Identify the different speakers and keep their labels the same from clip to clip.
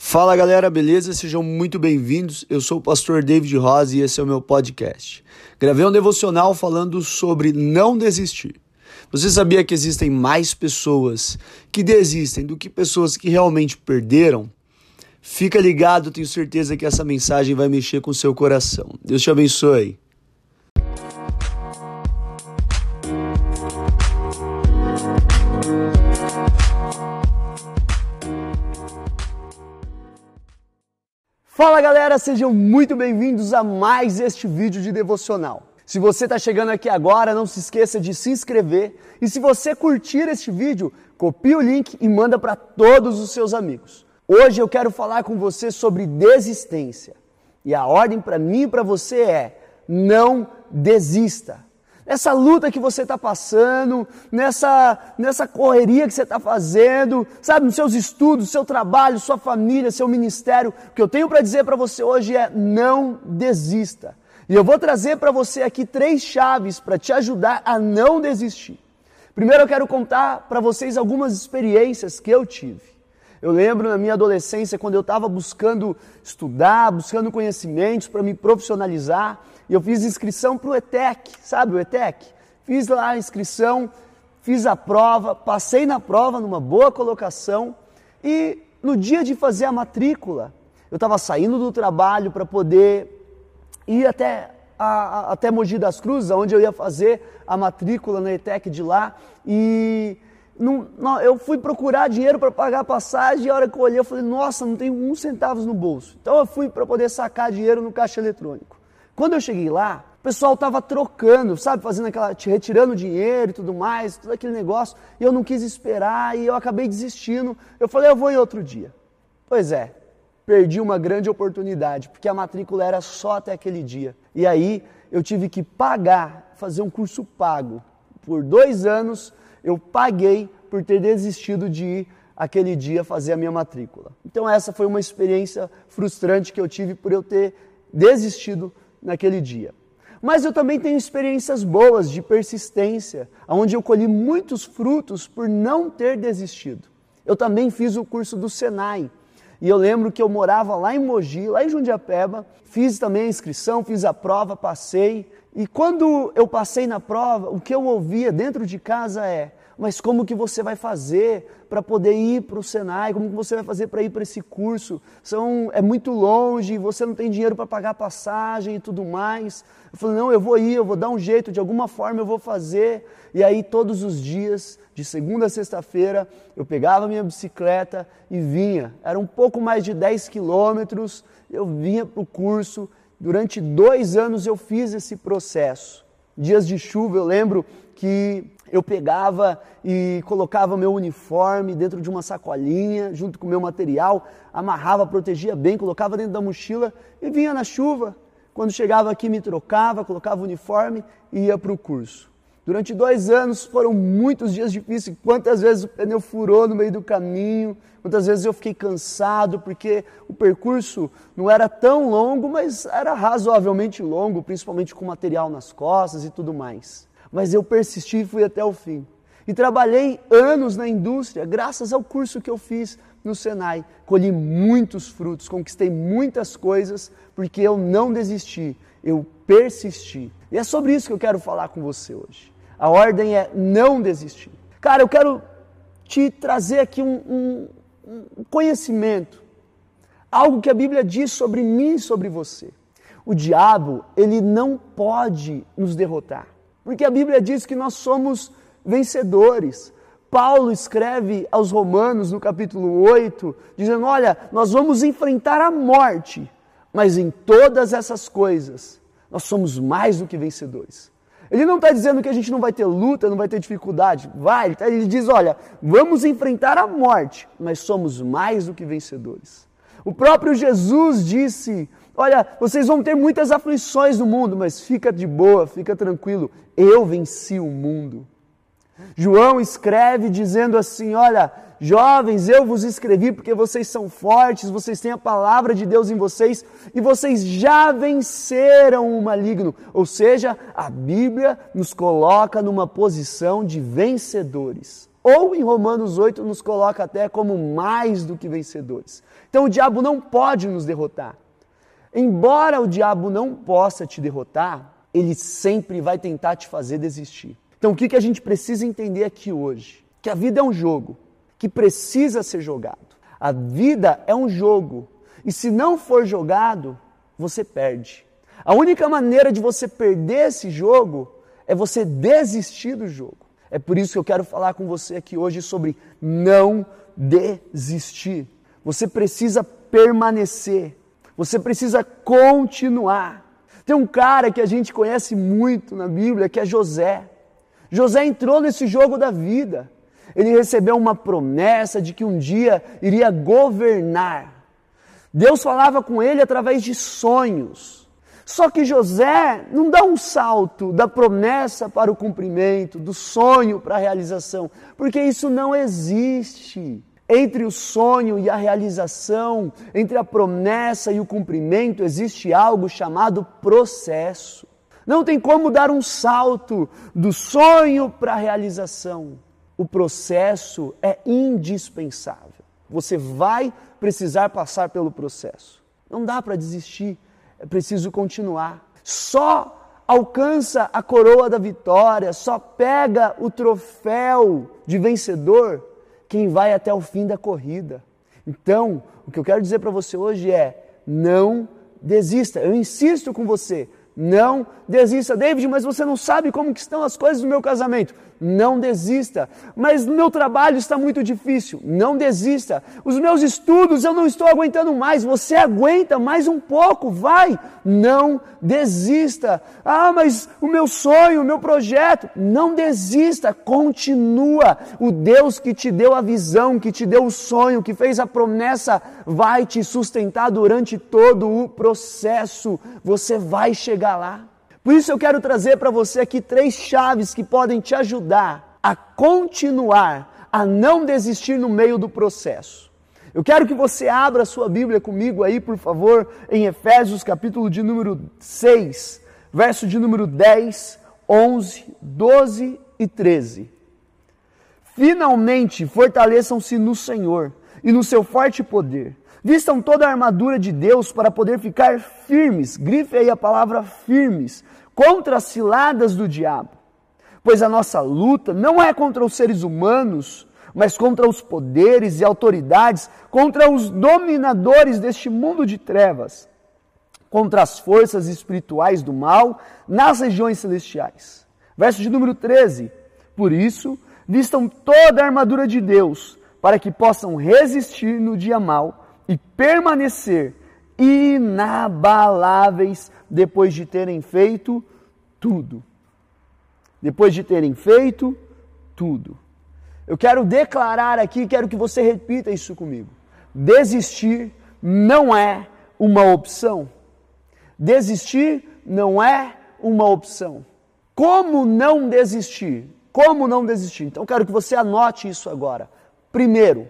Speaker 1: Fala galera, beleza? Sejam muito bem-vindos. Eu sou o pastor David Rosa e esse é o meu podcast. Gravei um devocional falando sobre não desistir. Você sabia que existem mais pessoas que desistem do que pessoas que realmente perderam? Fica ligado, tenho certeza que essa mensagem vai mexer com seu coração. Deus te abençoe. Fala galera, sejam muito bem-vindos a mais este vídeo de devocional. Se você está chegando aqui agora, não se esqueça de se inscrever e se você curtir este vídeo, copie o link e manda para todos os seus amigos. Hoje eu quero falar com você sobre desistência e a ordem para mim e para você é: não desista nessa luta que você está passando, nessa, nessa correria que você está fazendo, sabe, nos seus estudos, seu trabalho, sua família, seu ministério. O que eu tenho para dizer para você hoje é: não desista. E eu vou trazer para você aqui três chaves para te ajudar a não desistir. Primeiro, eu quero contar para vocês algumas experiências que eu tive. Eu lembro na minha adolescência, quando eu estava buscando estudar, buscando conhecimentos para me profissionalizar, e eu fiz inscrição para o ETEC, sabe o ETEC? Fiz lá a inscrição, fiz a prova, passei na prova numa boa colocação, e no dia de fazer a matrícula, eu estava saindo do trabalho para poder ir até, a, a, até Mogi das Cruzes, onde eu ia fazer a matrícula na ETEC de lá, e não, não, eu fui procurar dinheiro para pagar a passagem e a hora que eu olhei eu falei, nossa, não tenho um centavos no bolso. Então eu fui para poder sacar dinheiro no caixa eletrônico. Quando eu cheguei lá, o pessoal estava trocando, sabe, fazendo aquela, retirando dinheiro e tudo mais, todo aquele negócio, e eu não quis esperar e eu acabei desistindo. Eu falei, eu vou em outro dia. Pois é, perdi uma grande oportunidade, porque a matrícula era só até aquele dia. E aí eu tive que pagar, fazer um curso pago por dois anos eu paguei por ter desistido de ir aquele dia fazer a minha matrícula. Então essa foi uma experiência frustrante que eu tive por eu ter desistido naquele dia. Mas eu também tenho experiências boas de persistência, onde eu colhi muitos frutos por não ter desistido. Eu também fiz o curso do Senai. E eu lembro que eu morava lá em Mogi, lá em Jundiapeba, fiz também a inscrição, fiz a prova, passei. E quando eu passei na prova, o que eu ouvia dentro de casa é: mas como que você vai fazer para poder ir para o Senai? Como que você vai fazer para ir para esse curso? São, é muito longe, você não tem dinheiro para pagar passagem e tudo mais. Eu falei, não, eu vou ir, eu vou dar um jeito, de alguma forma eu vou fazer. E aí todos os dias, de segunda a sexta-feira, eu pegava minha bicicleta e vinha. Era um pouco mais de 10 quilômetros, eu vinha para o curso. Durante dois anos eu fiz esse processo. Dias de chuva, eu lembro que eu pegava e colocava meu uniforme dentro de uma sacolinha, junto com o meu material, amarrava, protegia bem, colocava dentro da mochila e vinha na chuva. Quando chegava aqui, me trocava, colocava o uniforme e ia para o curso. Durante dois anos foram muitos dias difíceis. Quantas vezes o pneu furou no meio do caminho, quantas vezes eu fiquei cansado, porque o percurso não era tão longo, mas era razoavelmente longo, principalmente com material nas costas e tudo mais mas eu persisti e fui até o fim. E trabalhei anos na indústria, graças ao curso que eu fiz no Senai. Colhi muitos frutos, conquistei muitas coisas, porque eu não desisti, eu persisti. E é sobre isso que eu quero falar com você hoje. A ordem é não desistir. Cara, eu quero te trazer aqui um, um, um conhecimento, algo que a Bíblia diz sobre mim e sobre você. O diabo, ele não pode nos derrotar. Porque a Bíblia diz que nós somos vencedores. Paulo escreve aos Romanos no capítulo 8, dizendo: Olha, nós vamos enfrentar a morte, mas em todas essas coisas nós somos mais do que vencedores. Ele não está dizendo que a gente não vai ter luta, não vai ter dificuldade. Vai, ele diz: olha, vamos enfrentar a morte, mas somos mais do que vencedores. O próprio Jesus disse Olha, vocês vão ter muitas aflições no mundo, mas fica de boa, fica tranquilo. Eu venci o mundo. João escreve dizendo assim: Olha, jovens, eu vos escrevi porque vocês são fortes, vocês têm a palavra de Deus em vocês e vocês já venceram o maligno. Ou seja, a Bíblia nos coloca numa posição de vencedores. Ou em Romanos 8 nos coloca até como mais do que vencedores. Então o diabo não pode nos derrotar. Embora o diabo não possa te derrotar, ele sempre vai tentar te fazer desistir. Então o que, que a gente precisa entender aqui hoje? Que a vida é um jogo que precisa ser jogado. A vida é um jogo e se não for jogado, você perde. A única maneira de você perder esse jogo é você desistir do jogo. É por isso que eu quero falar com você aqui hoje sobre não desistir. Você precisa permanecer. Você precisa continuar. Tem um cara que a gente conhece muito na Bíblia, que é José. José entrou nesse jogo da vida. Ele recebeu uma promessa de que um dia iria governar. Deus falava com ele através de sonhos. Só que José não dá um salto da promessa para o cumprimento, do sonho para a realização, porque isso não existe. Entre o sonho e a realização, entre a promessa e o cumprimento, existe algo chamado processo. Não tem como dar um salto do sonho para a realização. O processo é indispensável. Você vai precisar passar pelo processo. Não dá para desistir é preciso continuar. Só alcança a coroa da vitória, só pega o troféu de vencedor quem vai até o fim da corrida. Então, o que eu quero dizer para você hoje é: não desista. Eu insisto com você, não desista. David, mas você não sabe como que estão as coisas do meu casamento não desista. Mas meu trabalho está muito difícil, não desista. Os meus estudos eu não estou aguentando mais, você aguenta mais um pouco, vai, não desista. Ah, mas o meu sonho, o meu projeto, não desista, continua. O Deus que te deu a visão, que te deu o sonho, que fez a promessa, vai te sustentar durante todo o processo. Você vai chegar lá. Por isso eu quero trazer para você aqui três chaves que podem te ajudar a continuar, a não desistir no meio do processo. Eu quero que você abra a sua Bíblia comigo aí, por favor, em Efésios, capítulo de número 6, verso de número 10, 11, 12 e 13. Finalmente, fortaleçam-se no Senhor e no seu forte poder. Vistam toda a armadura de Deus para poder ficar firmes. Grife aí a palavra firmes contra as ciladas do diabo. Pois a nossa luta não é contra os seres humanos, mas contra os poderes e autoridades, contra os dominadores deste mundo de trevas, contra as forças espirituais do mal nas regiões celestiais. Verso de número 13. Por isso, vistam toda a armadura de Deus, para que possam resistir no dia mal e permanecer inabaláveis depois de terem feito tudo. Depois de terem feito tudo. Eu quero declarar aqui, quero que você repita isso comigo. Desistir não é uma opção. Desistir não é uma opção. Como não desistir? Como não desistir? Então quero que você anote isso agora. Primeiro,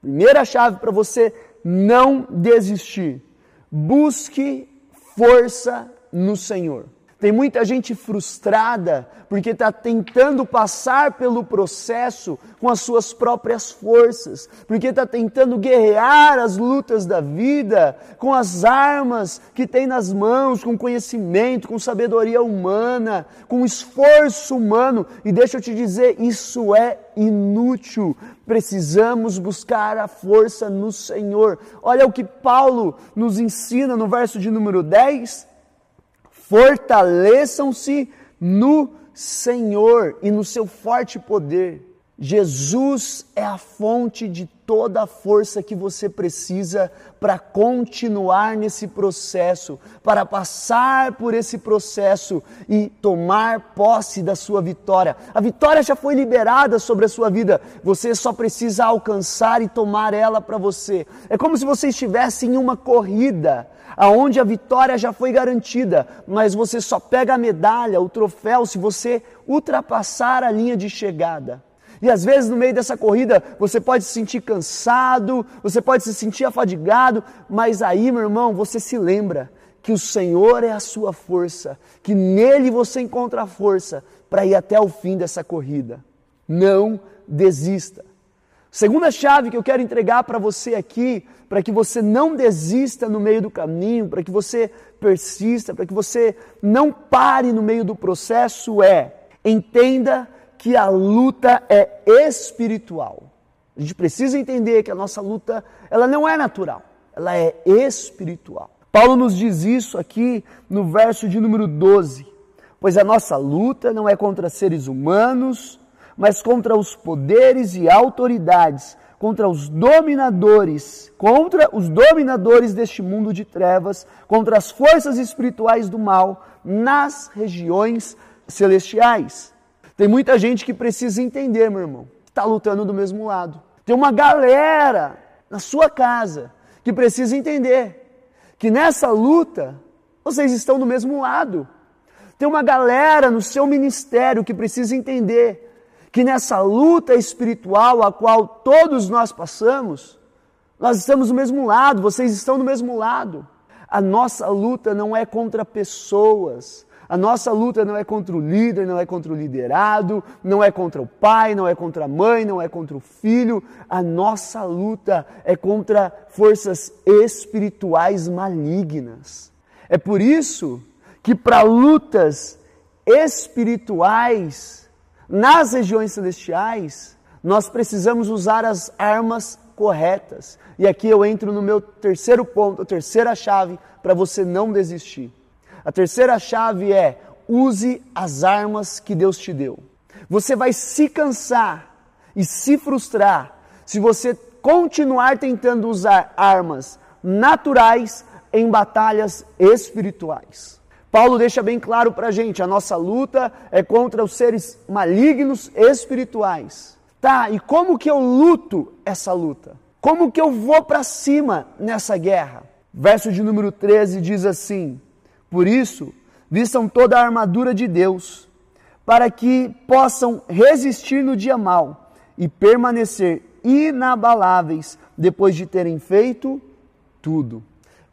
Speaker 1: primeira chave para você não desistir. Busque força no Senhor. Tem muita gente frustrada porque está tentando passar pelo processo com as suas próprias forças, porque está tentando guerrear as lutas da vida com as armas que tem nas mãos, com conhecimento, com sabedoria humana, com esforço humano. E deixa eu te dizer, isso é inútil. Precisamos buscar a força no Senhor. Olha o que Paulo nos ensina no verso de número 10 fortaleçam-se no Senhor e no seu forte poder. Jesus é a fonte de toda a força que você precisa para continuar nesse processo, para passar por esse processo e tomar posse da sua vitória. A vitória já foi liberada sobre a sua vida, você só precisa alcançar e tomar ela para você. É como se você estivesse em uma corrida aonde a vitória já foi garantida, mas você só pega a medalha, o troféu se você ultrapassar a linha de chegada. E às vezes no meio dessa corrida você pode se sentir cansado, você pode se sentir afadigado, mas aí, meu irmão, você se lembra que o Senhor é a sua força, que nele você encontra a força para ir até o fim dessa corrida. Não desista. Segunda chave que eu quero entregar para você aqui, para que você não desista no meio do caminho, para que você persista, para que você não pare no meio do processo é: entenda que a luta é espiritual. A gente precisa entender que a nossa luta, ela não é natural, ela é espiritual. Paulo nos diz isso aqui no verso de número 12. Pois a nossa luta não é contra seres humanos, mas contra os poderes e autoridades, contra os dominadores, contra os dominadores deste mundo de trevas, contra as forças espirituais do mal nas regiões celestiais. Tem muita gente que precisa entender, meu irmão, que está lutando do mesmo lado. Tem uma galera na sua casa que precisa entender que nessa luta vocês estão do mesmo lado. Tem uma galera no seu ministério que precisa entender que nessa luta espiritual a qual todos nós passamos, nós estamos do mesmo lado, vocês estão do mesmo lado. A nossa luta não é contra pessoas, a nossa luta não é contra o líder, não é contra o liderado, não é contra o pai, não é contra a mãe, não é contra o filho. A nossa luta é contra forças espirituais malignas. É por isso que para lutas espirituais nas regiões celestiais, nós precisamos usar as armas corretas. E aqui eu entro no meu terceiro ponto, a terceira chave para você não desistir. A terceira chave é: use as armas que Deus te deu. Você vai se cansar e se frustrar se você continuar tentando usar armas naturais em batalhas espirituais. Paulo deixa bem claro para a gente: a nossa luta é contra os seres malignos espirituais. Tá, e como que eu luto essa luta? Como que eu vou para cima nessa guerra? Verso de número 13 diz assim: Por isso, vistam toda a armadura de Deus, para que possam resistir no dia mal e permanecer inabaláveis depois de terem feito tudo.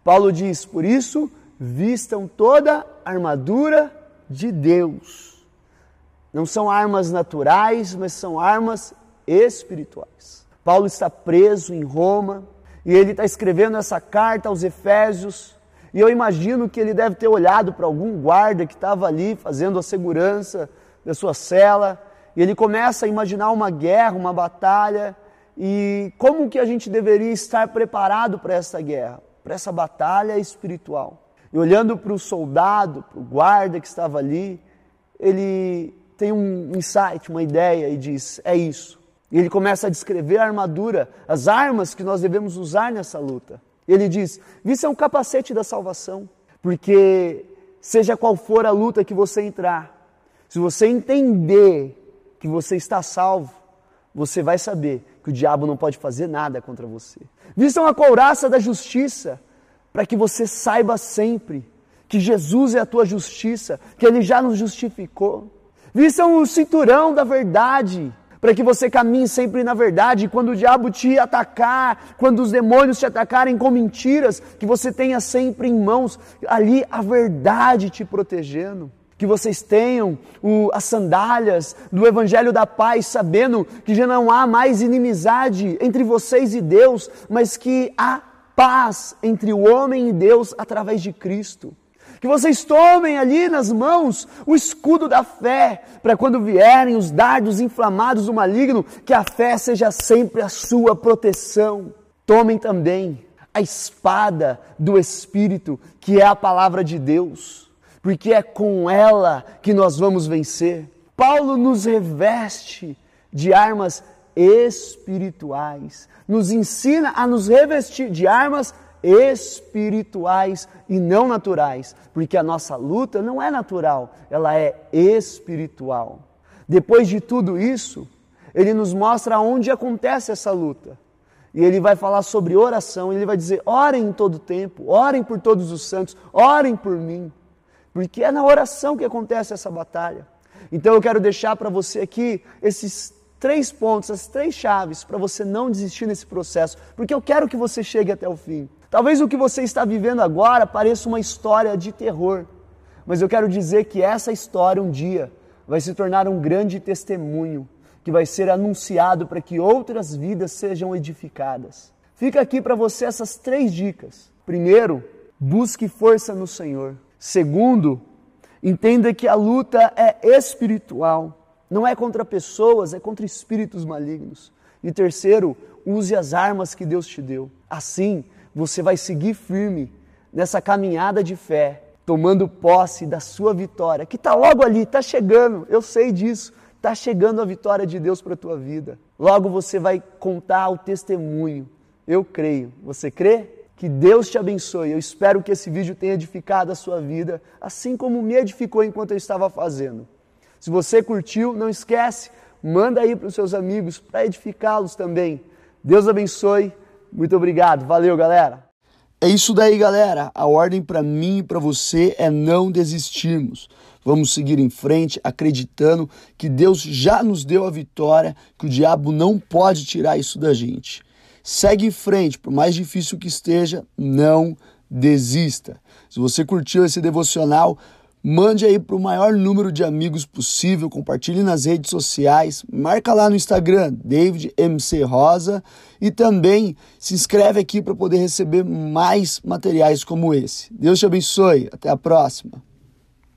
Speaker 1: Paulo diz: Por isso, vistam toda a armadura de Deus. Não são armas naturais, mas são armas espirituais. Paulo está preso em Roma e ele está escrevendo essa carta aos Efésios. E eu imagino que ele deve ter olhado para algum guarda que estava ali fazendo a segurança da sua cela. E ele começa a imaginar uma guerra, uma batalha. E como que a gente deveria estar preparado para essa guerra, para essa batalha espiritual? E olhando para o soldado, para o guarda que estava ali, ele tem um insight, uma ideia e diz: é isso. E ele começa a descrever a armadura, as armas que nós devemos usar nessa luta. Ele diz: Isso é um capacete da salvação, porque seja qual for a luta que você entrar, se você entender que você está salvo, você vai saber que o diabo não pode fazer nada contra você. Vistam a couraça da justiça, para que você saiba sempre que Jesus é a tua justiça, que Ele já nos justificou. Vistam o cinturão da verdade, para que você caminhe sempre na verdade. Quando o diabo te atacar, quando os demônios te atacarem com mentiras, que você tenha sempre em mãos ali a verdade te protegendo. Que vocês tenham o, as sandálias do Evangelho da Paz, sabendo que já não há mais inimizade entre vocês e Deus, mas que há paz entre o homem e Deus através de Cristo. Que vocês tomem ali nas mãos o escudo da fé, para quando vierem os dardos inflamados do maligno, que a fé seja sempre a sua proteção. Tomem também a espada do Espírito, que é a palavra de Deus, porque é com ela que nós vamos vencer. Paulo nos reveste de armas espirituais. Nos ensina a nos revestir de armas espirituais e não naturais, porque a nossa luta não é natural, ela é espiritual. Depois de tudo isso, ele nos mostra onde acontece essa luta. E ele vai falar sobre oração, ele vai dizer: orem em todo tempo, orem por todos os santos, orem por mim. Porque é na oração que acontece essa batalha. Então eu quero deixar para você aqui esses três pontos, as três chaves para você não desistir nesse processo, porque eu quero que você chegue até o fim. Talvez o que você está vivendo agora pareça uma história de terror, mas eu quero dizer que essa história um dia vai se tornar um grande testemunho que vai ser anunciado para que outras vidas sejam edificadas. Fica aqui para você essas três dicas. Primeiro, busque força no Senhor. Segundo, entenda que a luta é espiritual, não é contra pessoas, é contra espíritos malignos. E terceiro, use as armas que Deus te deu. Assim, você vai seguir firme nessa caminhada de fé, tomando posse da sua vitória, que está logo ali, está chegando, eu sei disso. Está chegando a vitória de Deus para a tua vida. Logo você vai contar o testemunho. Eu creio. Você crê? Que Deus te abençoe. Eu espero que esse vídeo tenha edificado a sua vida, assim como me edificou enquanto eu estava fazendo. Se você curtiu, não esquece, manda aí para os seus amigos para edificá-los também. Deus abençoe. Muito obrigado. Valeu, galera.
Speaker 2: É isso daí, galera. A ordem para mim e para você é não desistirmos. Vamos seguir em frente acreditando que Deus já nos deu a vitória, que o diabo não pode tirar isso da gente. Segue em frente, por mais difícil que esteja, não desista. Se você curtiu esse devocional, Mande aí para o maior número de amigos possível, compartilhe nas redes sociais, marca lá no Instagram, David MC Rosa, e também se inscreve aqui para poder receber mais materiais como esse. Deus te abençoe, até a próxima.